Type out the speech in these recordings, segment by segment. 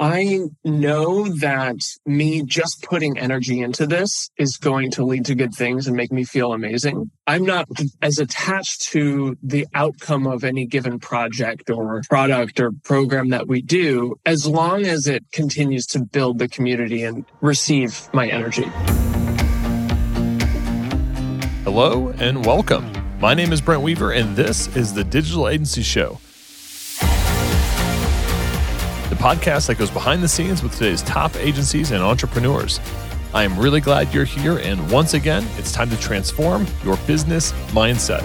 I know that me just putting energy into this is going to lead to good things and make me feel amazing. I'm not as attached to the outcome of any given project or product or program that we do as long as it continues to build the community and receive my energy. Hello and welcome. My name is Brent Weaver, and this is the Digital Agency Show podcast that goes behind the scenes with today's top agencies and entrepreneurs. I am really glad you're here, and once again, it's time to transform your business mindset.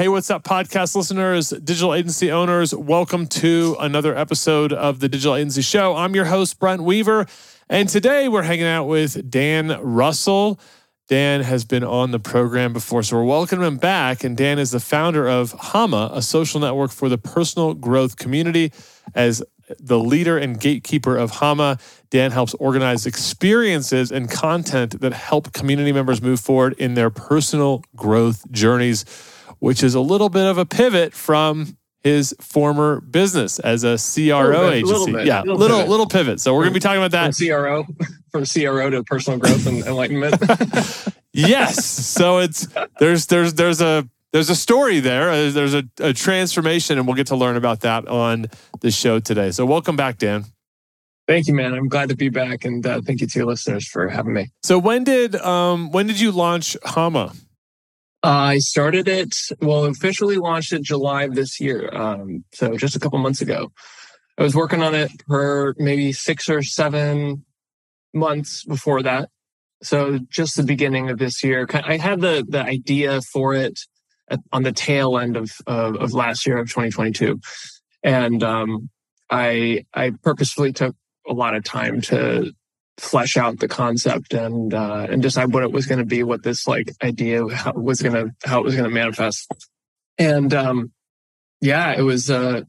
Hey, what's up, podcast listeners, digital agency owners? Welcome to another episode of the Digital Agency Show. I'm your host, Brent Weaver, and today we're hanging out with Dan Russell. Dan has been on the program before, so we're welcoming him back. And Dan is the founder of Hama, a social network for the personal growth community. As the leader and gatekeeper of Hama, Dan helps organize experiences and content that help community members move forward in their personal growth journeys which is a little bit of a pivot from his former business as a CRO bit, agency. Bit, yeah, little little pivot. little pivot. So we're going to be talking about that. From CRO from CRO to personal growth and enlightenment. yes. So it's there's there's there's a there's a story there. Uh, there's a, a transformation, and we'll get to learn about that on the show today. So welcome back, Dan. Thank you, man. I'm glad to be back, and uh, thank you to your listeners for having me. So when did um when did you launch Hama? I started it, well, officially launched it July of this year. Um, so just a couple months ago. I was working on it for maybe six or seven months before that. So just the beginning of this year, I had the, the idea for it at, on the tail end of, of, of, last year of 2022. And, um, I, I purposefully took a lot of time to flesh out the concept and uh, and decide what it was going to be, what this like idea how was going to how it was going to manifest. And um, yeah, it was uh,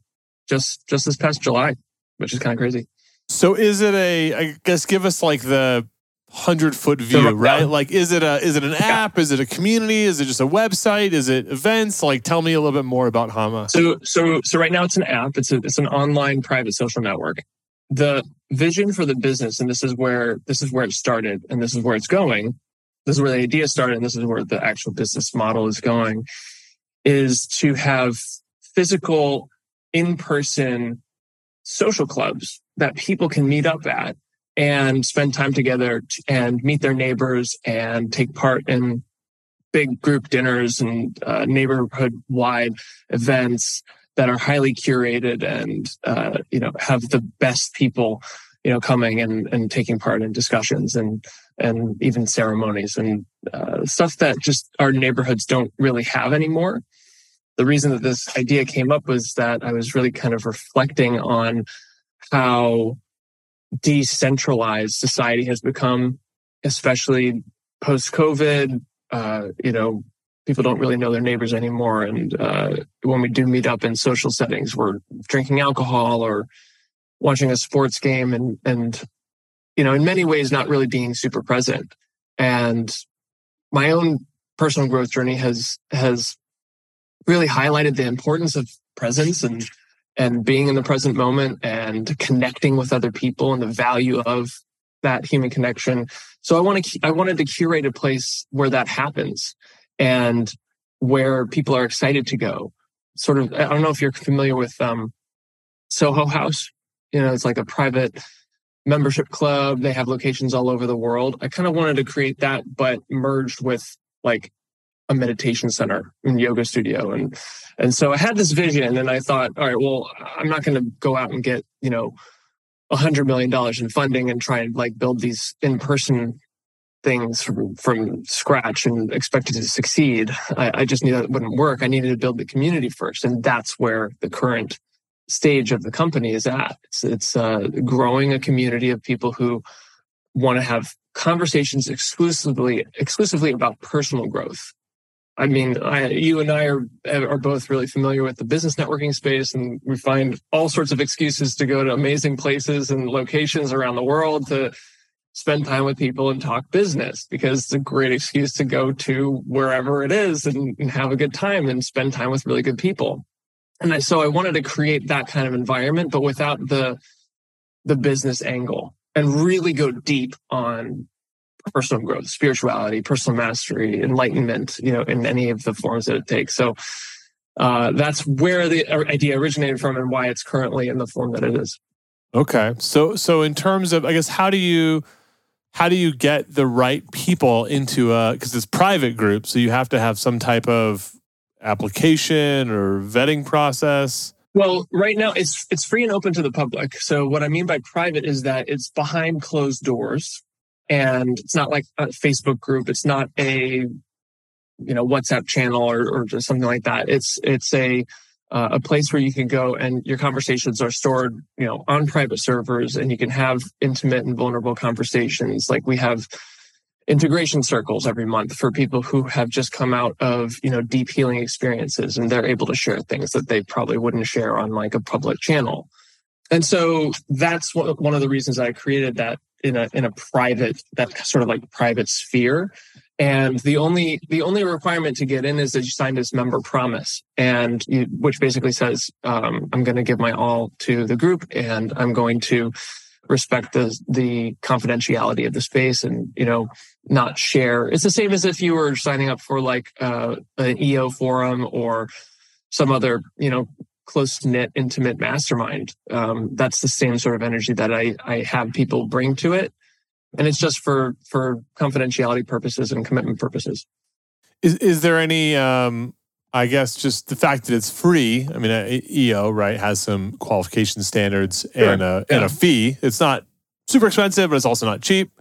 just just this past July, which is kind of crazy. So is it a? I guess give us like the hundred foot view, so, right? Yeah. Like, is it a is it an app? Yeah. Is it a community? Is it just a website? Is it events? Like, tell me a little bit more about Hama. So so so right now it's an app. It's a it's an online private social network the vision for the business, and this is where this is where it started, and this is where it's going. This is where the idea started, and this is where the actual business model is going. Is to have physical, in-person social clubs that people can meet up at and spend time together and meet their neighbors and take part in big group dinners and uh, neighborhood wide events that are highly curated and uh, you know have the best people you know coming and and taking part in discussions and and even ceremonies and uh, stuff that just our neighborhoods don't really have anymore. The reason that this idea came up was that I was really kind of reflecting on how decentralized society has become, especially post COVID. Uh, you know, people don't really know their neighbors anymore. And uh, when we do meet up in social settings, we're drinking alcohol or watching a sports game and, and, you know, in many ways, not really being super present. And my own personal growth journey has, has really highlighted the importance of presence and, and being in the present moment and connecting with other people and the value of that human connection. So I want to, I wanted to curate a place where that happens and where people are excited to go. Sort of, I don't know if you're familiar with um, Soho House. You know, it's like a private membership club. They have locations all over the world. I kind of wanted to create that, but merged with like a meditation center and yoga studio. And, and so I had this vision and I thought, all right, well, I'm not going to go out and get, you know, a hundred million dollars in funding and try and like build these in-person things from, from scratch and expected to succeed. I, I just knew that wouldn't work. I needed to build the community first. And that's where the current stage of the company is at. It's, it's uh, growing a community of people who want to have conversations exclusively exclusively about personal growth. I mean, I, you and I are are both really familiar with the business networking space, and we find all sorts of excuses to go to amazing places and locations around the world to spend time with people and talk business because it's a great excuse to go to wherever it is and, and have a good time and spend time with really good people. And so I wanted to create that kind of environment, but without the the business angle and really go deep on personal growth, spirituality, personal mastery, enlightenment, you know, in any of the forms that it takes. So uh, that's where the idea originated from and why it's currently in the form that it is. Okay. So so in terms of I guess how do you how do you get the right people into a because it's private group, so you have to have some type of application or vetting process? Well, right now it's it's free and open to the public. So what I mean by private is that it's behind closed doors and it's not like a Facebook group. It's not a you know WhatsApp channel or, or something like that. It's it's a uh, a place where you can go and your conversations are stored, you know, on private servers, and you can have intimate and vulnerable conversations. Like we have integration circles every month for people who have just come out of you know deep healing experiences and they're able to share things that they probably wouldn't share on like a public channel and so that's one of the reasons i created that in a in a private that sort of like private sphere and the only the only requirement to get in is that you sign this member promise. And you, which basically says um, i'm going to give my all to the group and i'm going to respect the the confidentiality of the space and you know not share. It's the same as if you were signing up for like uh, an eo forum or some other you know close knit intimate mastermind. Um, that's the same sort of energy that i i have people bring to it and it's just for for confidentiality purposes and commitment purposes is is there any um I guess just the fact that it's free. I mean, EO right has some qualification standards sure. and a yeah. and a fee. It's not super expensive, but it's also not cheap.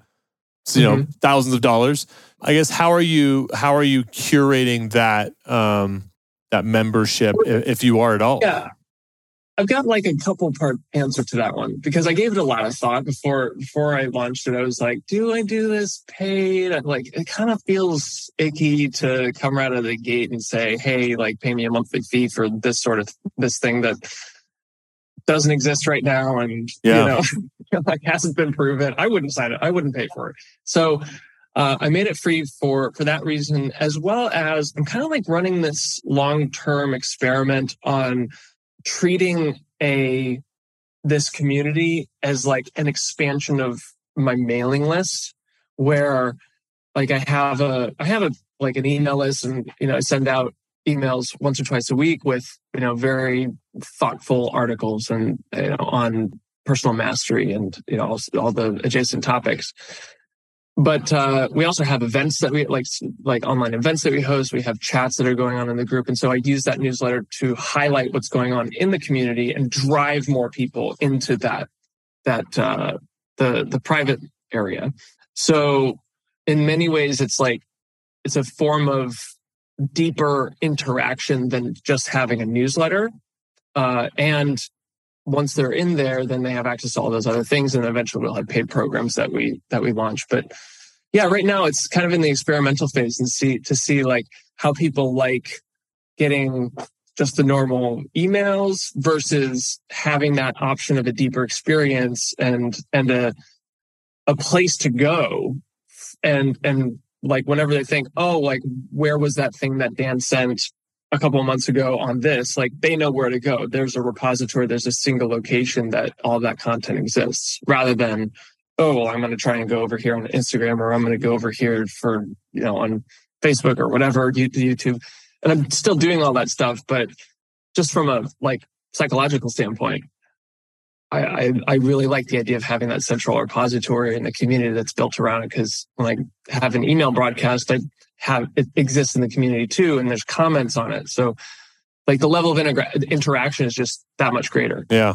It's you mm-hmm. know thousands of dollars. I guess how are you how are you curating that um, that membership if you are at all? Yeah, I've got like a couple part answer to that one because I gave it a lot of thought before before I launched it. I was like, do I do this paid? Like it kind of feels icky to come right out of the gate and say, hey, like pay me a monthly fee for this sort of this thing that doesn't exist right now and yeah. you know like hasn't been proven. I wouldn't sign it. I wouldn't pay for it. So uh, I made it free for for that reason, as well as I'm kind of like running this long term experiment on treating a this community as like an expansion of my mailing list where like I have a I have a like an email list and you know I send out emails once or twice a week with you know very thoughtful articles and you know on personal mastery and you know all, all the adjacent topics but uh, we also have events that we like like online events that we host. We have chats that are going on in the group. And so i use that newsletter to highlight what's going on in the community and drive more people into that that uh, the the private area. So in many ways it's like it's a form of deeper interaction than just having a newsletter. Uh, and once they're in there, then they have access to all those other things, and eventually we'll have paid programs that we that we launch. But yeah, right now it's kind of in the experimental phase and see to see like how people like getting just the normal emails versus having that option of a deeper experience and and a a place to go and and like whenever they think oh like where was that thing that dan sent a couple months ago on this, like they know where to go. There's a repository, there's a single location that all that content exists rather than, oh, well, I'm going to try and go over here on Instagram or I'm going to go over here for, you know, on Facebook or whatever, YouTube. And I'm still doing all that stuff, but just from a like psychological standpoint, I, I, I really like the idea of having that central repository and the community that's built around it. Cause when I have an email broadcast, I have it exists in the community too, and there's comments on it. So like the level of interaction is just that much greater. Yeah.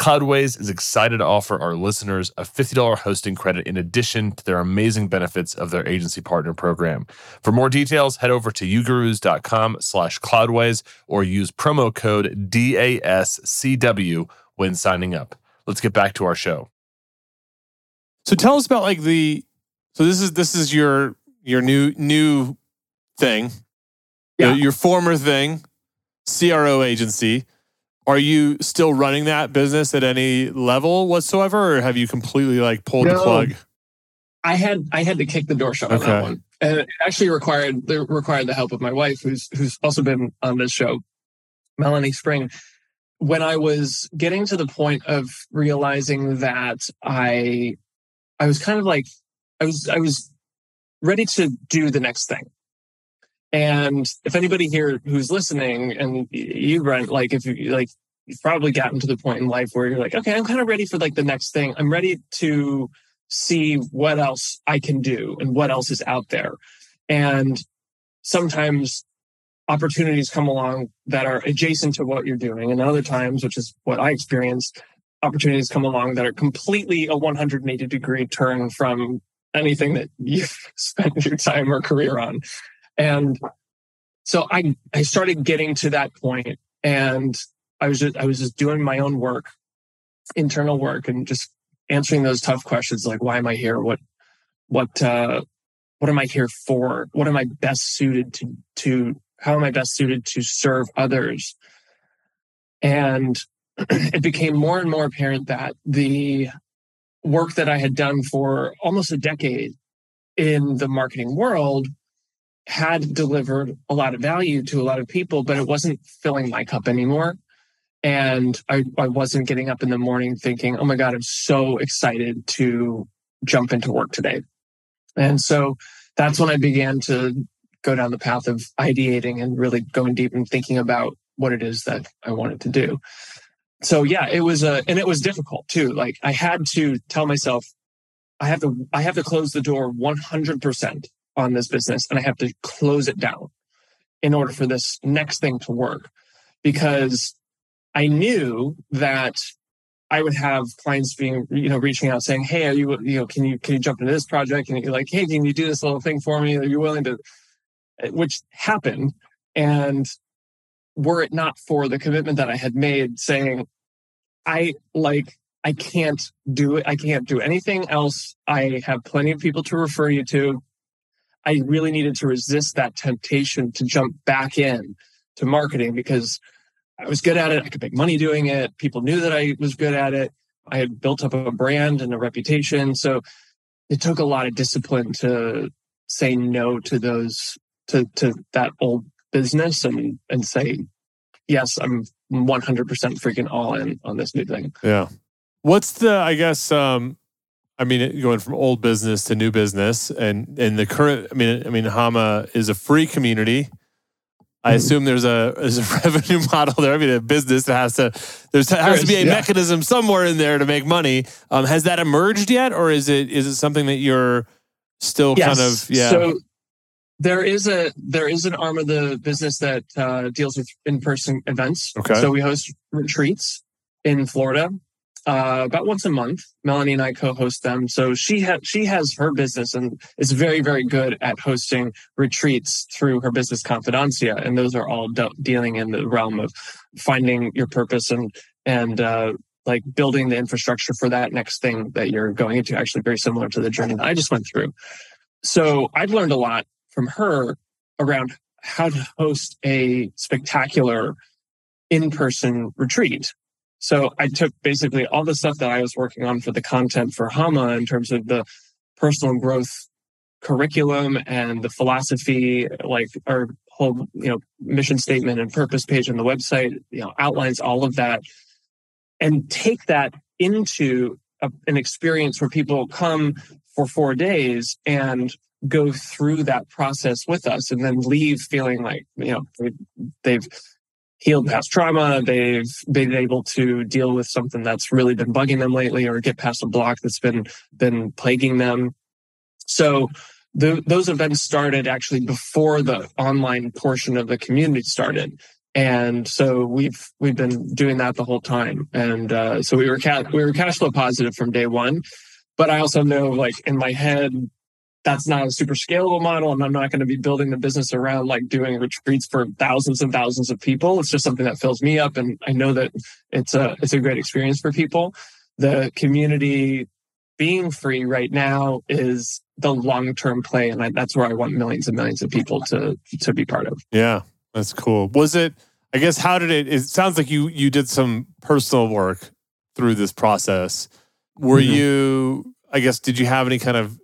Cloudways is excited to offer our listeners a $50 hosting credit in addition to their amazing benefits of their agency partner program. For more details, head over to ugurus.com slash cloudways or use promo code DASCW when signing up. Let's get back to our show. So tell us about like the so this is this is your your new new thing. Yeah. Your former thing, CRO agency. Are you still running that business at any level whatsoever, or have you completely like pulled the plug? I had I had to kick the door shut on that one, and it actually required it required the help of my wife, who's who's also been on this show, Melanie Spring. When I was getting to the point of realizing that I, I was kind of like, I was I was ready to do the next thing. And if anybody here who's listening, and you run like if you like, you've probably gotten to the point in life where you're like, okay, I'm kind of ready for like the next thing. I'm ready to see what else I can do and what else is out there. And sometimes opportunities come along that are adjacent to what you're doing. And other times, which is what I experienced, opportunities come along that are completely a 180 degree turn from anything that you've spent your time or career on. And so I, I started getting to that point and I was just, I was just doing my own work, internal work and just answering those tough questions like why am i here? What what uh what am i here for? What am i best suited to to how am i best suited to serve others? And it became more and more apparent that the work that i had done for almost a decade in the marketing world had delivered a lot of value to a lot of people but it wasn't filling my cup anymore and I, I wasn't getting up in the morning thinking, oh my God, I'm so excited to jump into work today. And so that's when I began to go down the path of ideating and really going deep and thinking about what it is that I wanted to do. So yeah, it was a, and it was difficult too. Like I had to tell myself, I have to, I have to close the door 100% on this business and I have to close it down in order for this next thing to work because I knew that I would have clients being, you know, reaching out saying, "Hey, are you, you know, can you can you jump into this project?" And you're like, "Hey, can you do this little thing for me? Are you willing to?" Uh, which happened, and were it not for the commitment that I had made, saying, "I like, I can't do it. I can't do anything else. I have plenty of people to refer you to." I really needed to resist that temptation to jump back in to marketing because I was good at it. I could make money doing it. People knew that I was good at it. I had built up a brand and a reputation. So it took a lot of discipline to say no to those, to, to that old business and, and say, yes, I'm 100% freaking all in on this new thing. Yeah. What's the I guess um I mean going from old business to new business and and the current I mean I mean Hama is a free community. I Mhm. assume there's a there's a revenue model there. I mean, a business that has to there's has to be a yeah. mechanism somewhere in there to make money. Um, has that emerged yet, or is it is it something that you're still kind of yeah? So there is a there is an arm of the business that uh, deals with in person events. Okay. So we host retreats in Florida uh, about once a month. Melanie and I co-host them. So she has she has her business and is very very good at hosting retreats through her business Confidencia, and those are all de- dealing in the realm of finding your purpose and and uh, like building the infrastructure for that next thing that you're going into. Actually, very similar to the journey that I just went through. So I've learned a lot from her around how to host a spectacular in-person retreat. So I took basically all the stuff that I was working on for the content for Hama in terms of the personal growth curriculum and the philosophy, like our whole, you know, mission statement and purpose page on the website, you know, outlines all of that and take that into a, an experience where people come for four days and go through that process with us and then leave feeling like, you know, they- they've healed past trauma. They've been able to deal with something that's really been bugging them lately or get past a block that's been, been plaguing them. So the, those events started actually before the online portion of the community started. And so we've we've been doing that the whole time, and uh, so we were ca- we were cash flow positive from day one. But I also know, like in my head, that's not a super scalable model, and I'm not going to be building the business around like doing retreats for thousands and thousands of people. It's just something that fills me up, and I know that it's a it's a great experience for people. The community being free right now is the long term play, and I, that's where I want millions and millions of people to to be part of. Yeah, that's cool. Was it? I guess how did it? It sounds like you you did some personal work through this process. Were mm-hmm. you? I guess did you have any kind of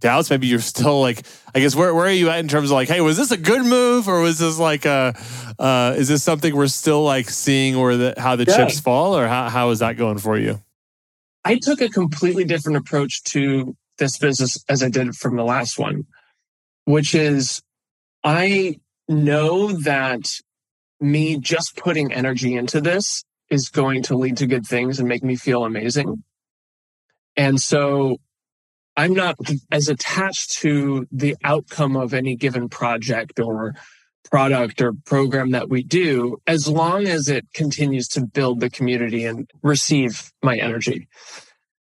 doubts? Maybe you're still like. I guess where where are you at in terms of like, hey, was this a good move or was this like a? Uh, is this something we're still like seeing where the how the yeah. chips fall or how how is that going for you? I took a completely different approach to this business as I did from the last one, which is I know that me just putting energy into this is going to lead to good things and make me feel amazing. And so I'm not as attached to the outcome of any given project or product or program that we do as long as it continues to build the community and receive my energy.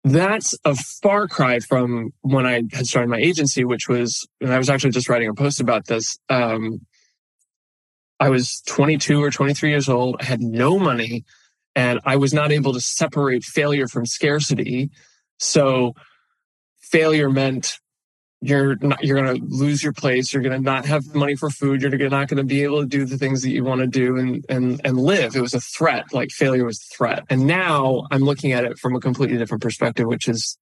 That's a far cry from when I had started my agency, which was, and I was actually just writing a post about this. Um, I was 22 or 23 years old. I had no money and I was not able to separate failure from scarcity. So failure meant you're not, you're going to lose your place. You're going to not have money for food. You're not going to be able to do the things that you want to do and, and, and live. It was a threat. Like failure was a threat. And now I'm looking at it from a completely different perspective, which is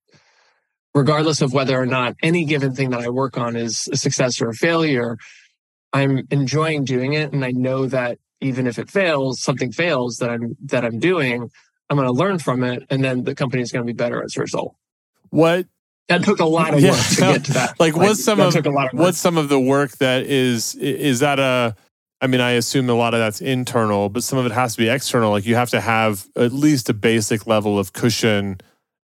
regardless of whether or not any given thing that I work on is a success or a failure, I'm enjoying doing it. And I know that even if it fails, something fails that I'm, that I'm doing, I'm going to learn from it. And then the company is going to be better as a result. What that took a lot of work yeah, to get to that. Like, like what's some of, of what's some of the work that is is that a I mean, I assume a lot of that's internal, but some of it has to be external. Like you have to have at least a basic level of cushion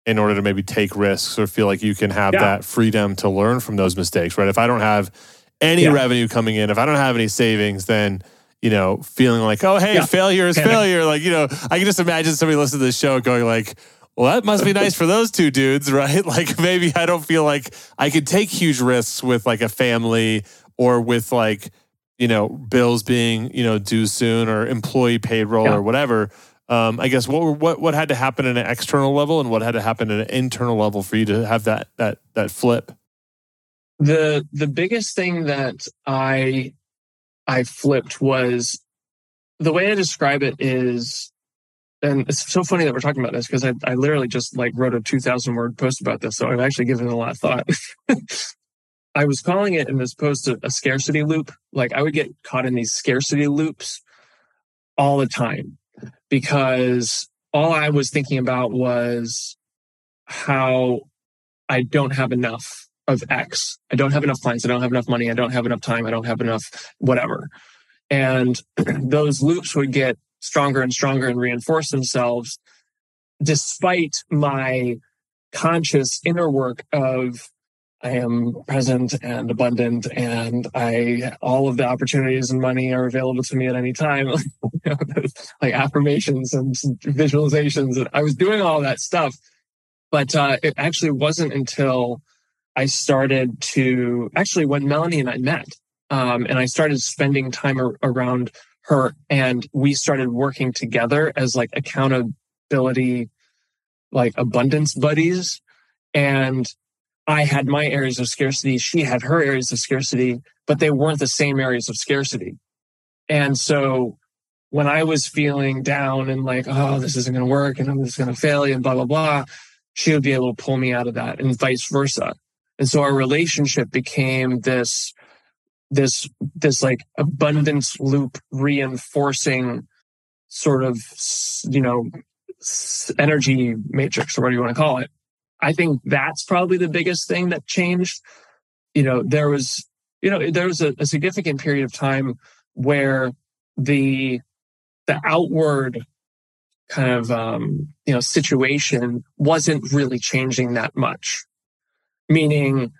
in order to maybe take risks or feel like you can have yeah. that freedom to learn from those mistakes, right? If I don't have any yeah. revenue coming in, if I don't have any savings, then you know, feeling like, oh, hey, yeah. failure is Panic. failure. Like, you know, I can just imagine somebody listening to this show going like, well, that must be nice for those two dudes, right? Like maybe I don't feel like I could take huge risks with like a family or with like, you know, bills being, you know, due soon or employee payroll yeah. or whatever. Um, I guess what what what had to happen at an external level and what had to happen at an internal level for you to have that that that flip? The the biggest thing that I I flipped was the way I describe it is and it's so funny that we're talking about this because I, I literally just like wrote a 2000 word post about this. So I've actually given a lot of thought. I was calling it in this post a, a, scarcity loop. Like I would get caught in these scarcity loops all the time because all I was thinking about was how I don't have enough of X. I don't have enough clients. I don't have enough money. I don't have enough time. I don't have enough whatever. And those loops would get stronger and stronger and reinforce themselves despite my conscious inner work of I am present and abundant and I all of the opportunities and money are available to me at any time. Like affirmations and visualizations and I was doing all that stuff. But uh, it actually wasn't until I started to actually when Melanie and I met um, and I started spending time ar- around her and we started working together as like accountability like abundance buddies. And i had my areas of scarcity she had her areas of scarcity but they weren't the same areas of scarcity. And so when i was feeling down and like oh this isn't going to work and i'm just going to fail and blah blah blah she would be able to pull me out of that and vice versa. And so our relationship became this this this like abundance loop reinforcing sort of you know energy matrix or what do you want to call it i think that's probably the biggest thing that changed you know there was you know there was a, a significant period of time where the the outward kind of um, you know situation wasn't really changing that much. Meaning,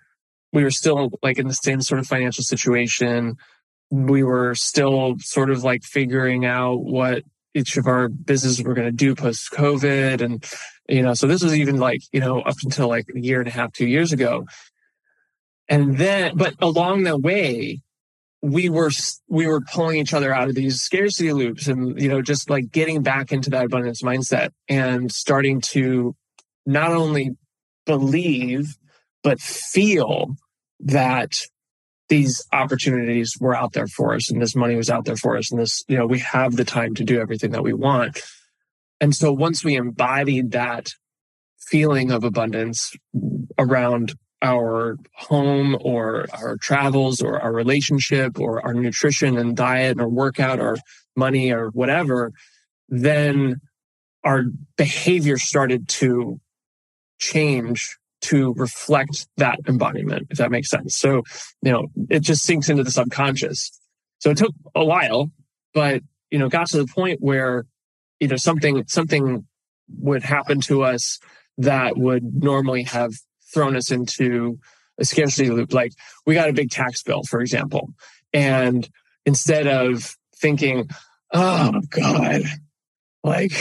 we were still like in the same sort of financial situation. We were still sort of like figuring out what each of our businesses were going to do post COVID, and you know, so this was even like you know up until like a year and a half, two years ago. And then, but along the way, we were we were pulling each other out of these scarcity loops and you know just like getting back into that abundance mindset and starting to not only believe but feel that these opportunities were out there for us and this money was out there for us and this you know we have the time to do everything that we want. And so once we embodied that feeling of abundance around our home or our travels or our relationship or our nutrition and diet or workout or money or whatever, then our behavior started to change to reflect that embodiment, if that makes sense. So, you know, it just sinks into the subconscious. So it took a while, but, you know, got to the point where, you know, something, something would happen to us that would normally have thrown us into a scarcity loop. Like we got a big tax bill, for example. And instead of thinking, oh God, like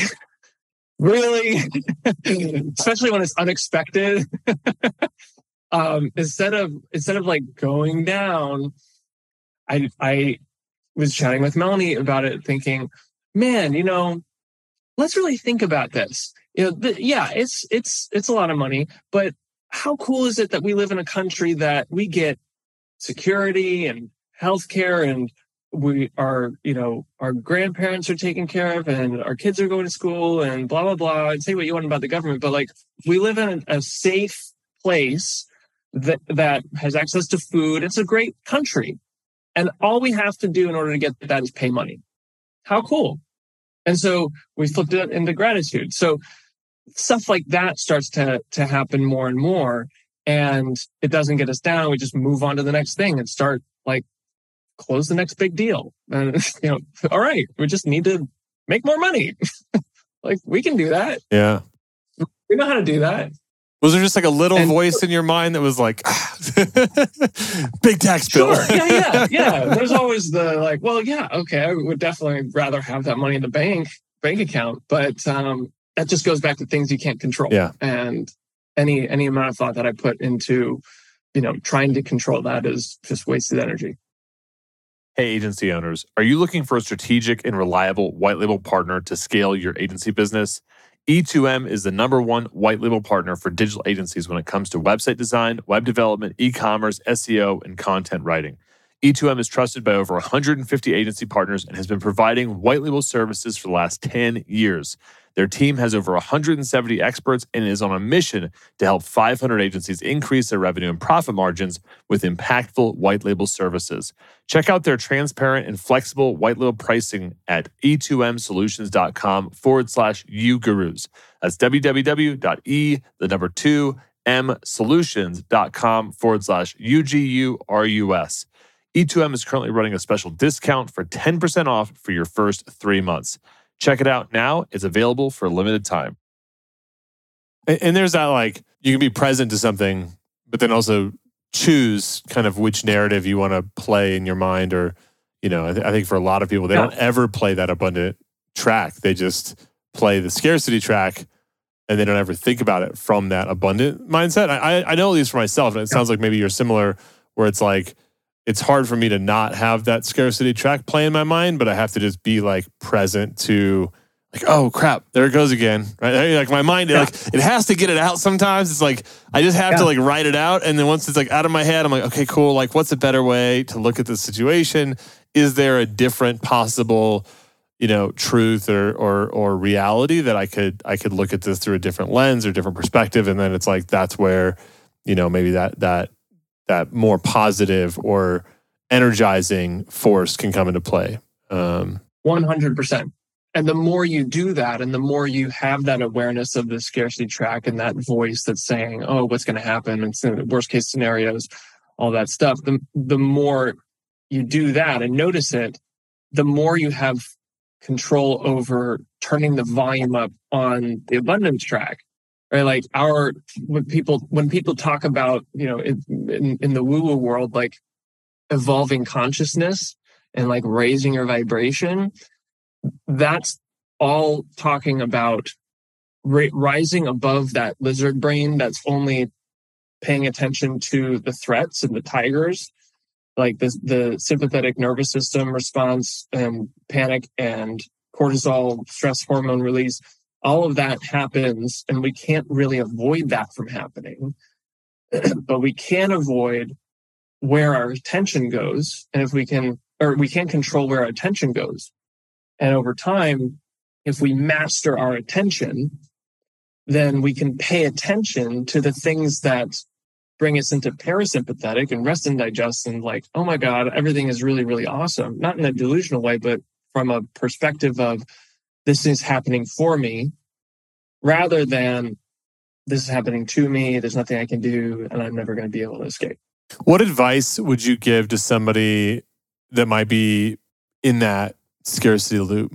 really, especially when it's unexpected. um, instead of instead of like going down, I I was chatting with Melanie about it, thinking, man, you know, let's really think about this. You know, the, yeah, it's it's it's a lot of money, but how cool is it that we live in a country that we get security and healthcare and we are, you know, our grandparents are taken care of and our kids are going to school and blah, blah, blah. And say what you want about the government, but like we live in a safe place that, that has access to food. It's a great country. And all we have to do in order to get that is pay money. How cool. And so we flipped it into gratitude. So stuff like that starts to to happen more and more and it doesn't get us down we just move on to the next thing and start like close the next big deal and you know all right we just need to make more money like we can do that yeah we know how to do that was there just like a little and, voice in your mind that was like big tax bill sure. yeah yeah yeah there's always the like well yeah okay i would definitely rather have that money in the bank bank account but um that just goes back to things you can't control. Yeah. And any any amount of thought that I put into, you know, trying to control that is just wasted energy. Hey, agency owners, are you looking for a strategic and reliable white label partner to scale your agency business? E2M is the number one white label partner for digital agencies when it comes to website design, web development, e commerce, SEO, and content writing. E2M is trusted by over 150 agency partners and has been providing white label services for the last 10 years. Their team has over 170 experts and is on a mission to help 500 agencies increase their revenue and profit margins with impactful white label services. Check out their transparent and flexible white label pricing at e2msolutions.com forward slash ugurus. That's www.e, the number two, m solutions.com forward slash UGURUS. E2M is currently running a special discount for 10% off for your first three months. Check it out now. It's available for a limited time. And, and there's that like you can be present to something, but then also choose kind of which narrative you want to play in your mind. Or, you know, I, th- I think for a lot of people, they yeah. don't ever play that abundant track. They just play the scarcity track and they don't ever think about it from that abundant mindset. I, I know at least for myself, and it sounds like maybe you're similar, where it's like it's hard for me to not have that scarcity track play in my mind, but I have to just be like present to like, oh crap, there it goes again. Right. Like my mind, yeah. like it has to get it out sometimes. It's like I just have yeah. to like write it out. And then once it's like out of my head, I'm like, okay, cool. Like, what's a better way to look at the situation? Is there a different possible, you know, truth or or or reality that I could I could look at this through a different lens or different perspective? And then it's like that's where, you know, maybe that that that more positive or energizing force can come into play. Um, 100%. And the more you do that, and the more you have that awareness of the scarcity track and that voice that's saying, oh, what's going to happen? And worst case scenarios, all that stuff, the, the more you do that and notice it, the more you have control over turning the volume up on the abundance track right like our when people when people talk about you know in, in, in the woo woo world like evolving consciousness and like raising your vibration that's all talking about ra- rising above that lizard brain that's only paying attention to the threats and the tigers. Like the, the sympathetic nervous system response and panic and cortisol stress hormone release all of that happens and we can't really avoid that from happening but we can avoid where our attention goes and if we can or we can't control where our attention goes and over time if we master our attention then we can pay attention to the things that bring us into parasympathetic and rest and digest and like, oh my God, everything is really, really awesome. Not in a delusional way, but from a perspective of this is happening for me rather than this is happening to me. There's nothing I can do and I'm never going to be able to escape. What advice would you give to somebody that might be in that scarcity loop?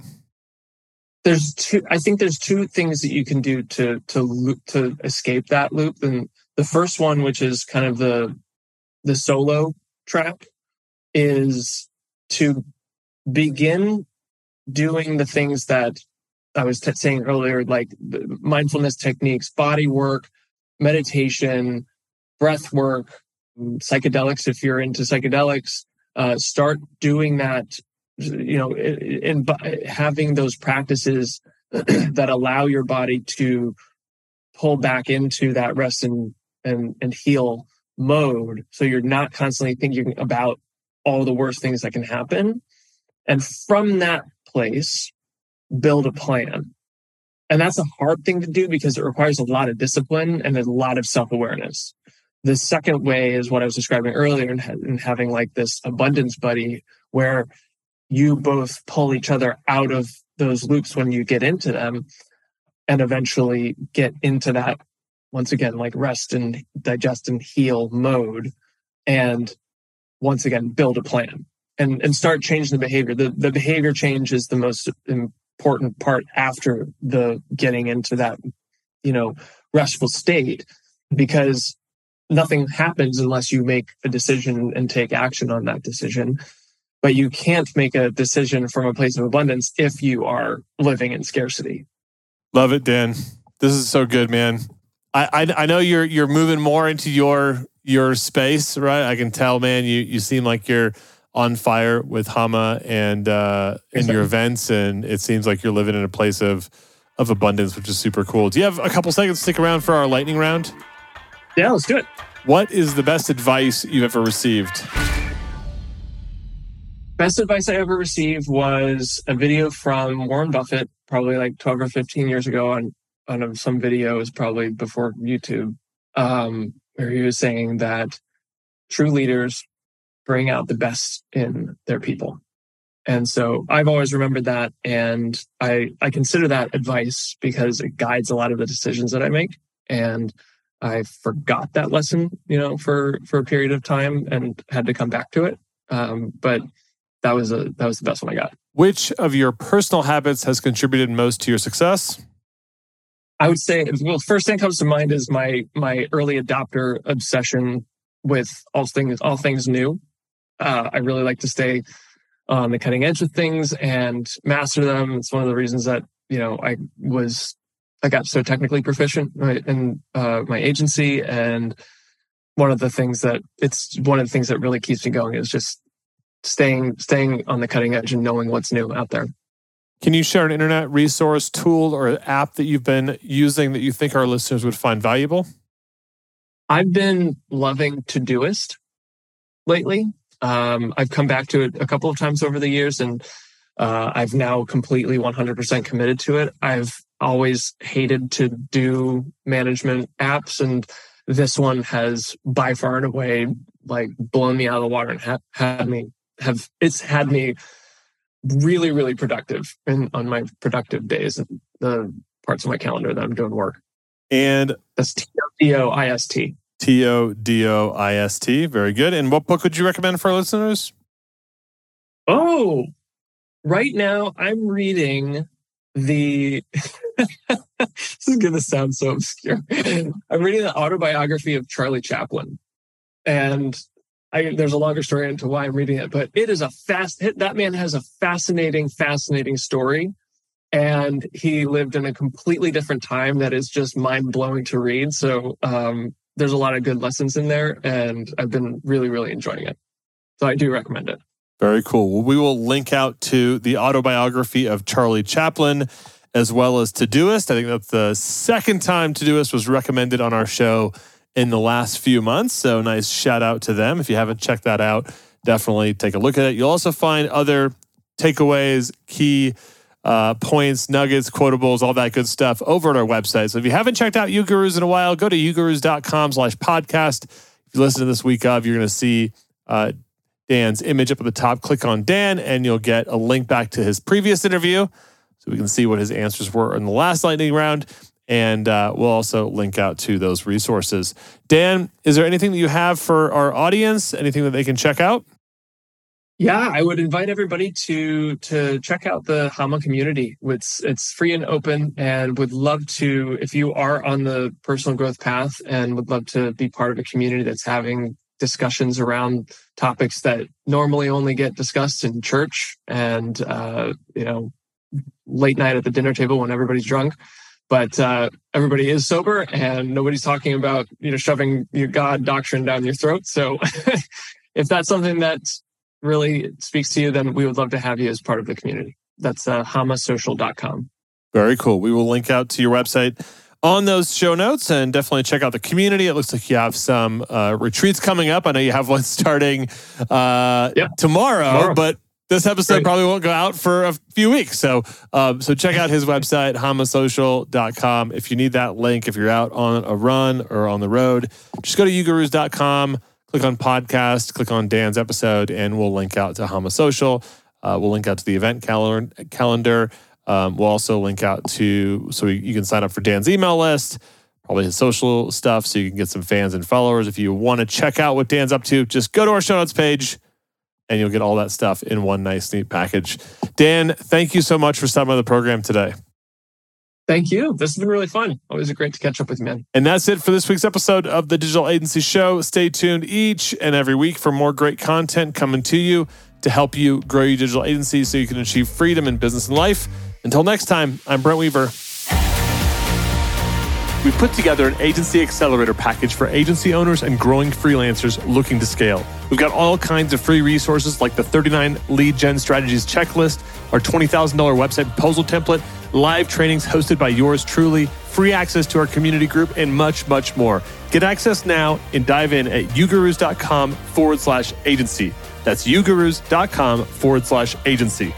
There's two. I think there's two things that you can do to to to escape that loop, and the first one, which is kind of the the solo track, is to begin doing the things that I was t- saying earlier, like mindfulness techniques, body work, meditation, breath work, psychedelics. If you're into psychedelics, uh, start doing that. You know, and having those practices that allow your body to pull back into that rest and and and heal mode so you're not constantly thinking about all the worst things that can happen and from that place build a plan. And that's a hard thing to do because it requires a lot of discipline and a lot of self-awareness. The second way is what i was describing earlier in, in having like this abundance buddy where you both pull each other out of those loops when you get into them and eventually get into that once again like rest and digest and heal mode and once again build a plan and and start changing the behavior the the behavior change is the most important part after the getting into that you know restful state because nothing happens unless you make a decision and take action on that decision but you can't make a decision from a place of abundance if you are living in scarcity love it dan this is so good man I, I, I know you're you're moving more into your your space, right? I can tell, man. You you seem like you're on fire with Hama and uh, in your events, and it seems like you're living in a place of of abundance, which is super cool. Do you have a couple seconds to stick around for our lightning round? Yeah, let's do it. What is the best advice you've ever received? Best advice I ever received was a video from Warren Buffett, probably like 12 or 15 years ago on on some videos probably before YouTube, um, where he was saying that true leaders bring out the best in their people. And so I've always remembered that. And I, I consider that advice because it guides a lot of the decisions that I make. And I forgot that lesson, you know, for, for a period of time and had to come back to it. Um, but that was a, that was the best one I got. Which of your personal habits has contributed most to your success? I would say, well, first thing that comes to mind is my my early adopter obsession with all things all things new. Uh, I really like to stay on the cutting edge of things and master them. It's one of the reasons that you know I was I got so technically proficient right, in uh, my agency, and one of the things that it's one of the things that really keeps me going is just staying staying on the cutting edge and knowing what's new out there. Can you share an internet resource, tool, or app that you've been using that you think our listeners would find valuable? I've been loving Todoist lately. Um, I've come back to it a couple of times over the years, and uh, I've now completely 100% committed to it. I've always hated to do management apps, and this one has by far and away like blown me out of the water and ha- had me have it's had me really, really productive in, on my productive days and the parts of my calendar that I'm doing work. And that's T O D O I S T. T O D O I S T. Very good. And what book would you recommend for our listeners? Oh, Right now, I'm reading the. this is going to sound so obscure. I'm reading the autobiography of Charlie Chaplin, and I, there's a longer story into why I'm reading it, but it is a fast. Hit that man has a fascinating, fascinating story, and he lived in a completely different time that is just mind blowing to read. So um, there's a lot of good lessons in there, and I've been really, really enjoying it. So I do recommend it. Very cool. Well, we will link out to the autobiography of Charlie Chaplin as well as Todoist. I think that's the second time Todoist was recommended on our show in the last few months. So nice shout out to them. If you haven't checked that out, definitely take a look at it. You'll also find other takeaways, key uh, points, nuggets, quotables, all that good stuff over at our website. So if you haven't checked out UGurus in a while, go to ugurus.com slash podcast. If you listen to this week of, you're going to see uh, Dan's image up at the top. Click on Dan and you'll get a link back to his previous interview so we can see what his answers were in the last lightning round. And uh, we'll also link out to those resources. Dan, is there anything that you have for our audience? Anything that they can check out? Yeah, I would invite everybody to to check out the Hama community. It's it's free and open, and would love to if you are on the personal growth path and would love to be part of a community that's having discussions around topics that normally only get discussed in church and uh, you know late night at the dinner table when everybody's drunk but uh, everybody is sober and nobody's talking about you know shoving your god doctrine down your throat so if that's something that really speaks to you then we would love to have you as part of the community that's uh, hamasocial.com very cool we will link out to your website on those show notes and definitely check out the community. It looks like you have some uh, retreats coming up. I know you have one starting uh, yep. tomorrow, tomorrow, but this episode Great. probably won't go out for a few weeks. So, um, so check out his website, hamasocial.com. If you need that link, if you're out on a run or on the road, just go to ugurus.com, click on podcast, click on Dan's episode, and we'll link out to Hama Social. Uh, we'll link out to the event calendar. calendar. Um, we'll also link out to so you can sign up for Dan's email list, probably his social stuff, so you can get some fans and followers. If you want to check out what Dan's up to, just go to our show notes page and you'll get all that stuff in one nice, neat package. Dan, thank you so much for stopping by the program today. Thank you. This has been really fun. Always great to catch up with you, man. And that's it for this week's episode of the Digital Agency Show. Stay tuned each and every week for more great content coming to you to help you grow your digital agency so you can achieve freedom in business and life. Until next time, I'm Brent Weaver. We've put together an agency accelerator package for agency owners and growing freelancers looking to scale. We've got all kinds of free resources like the 39 lead gen strategies checklist, our $20,000 website proposal template, live trainings hosted by yours truly, free access to our community group, and much, much more. Get access now and dive in at ugurus.com forward slash agency. That's ugurus.com forward slash agency.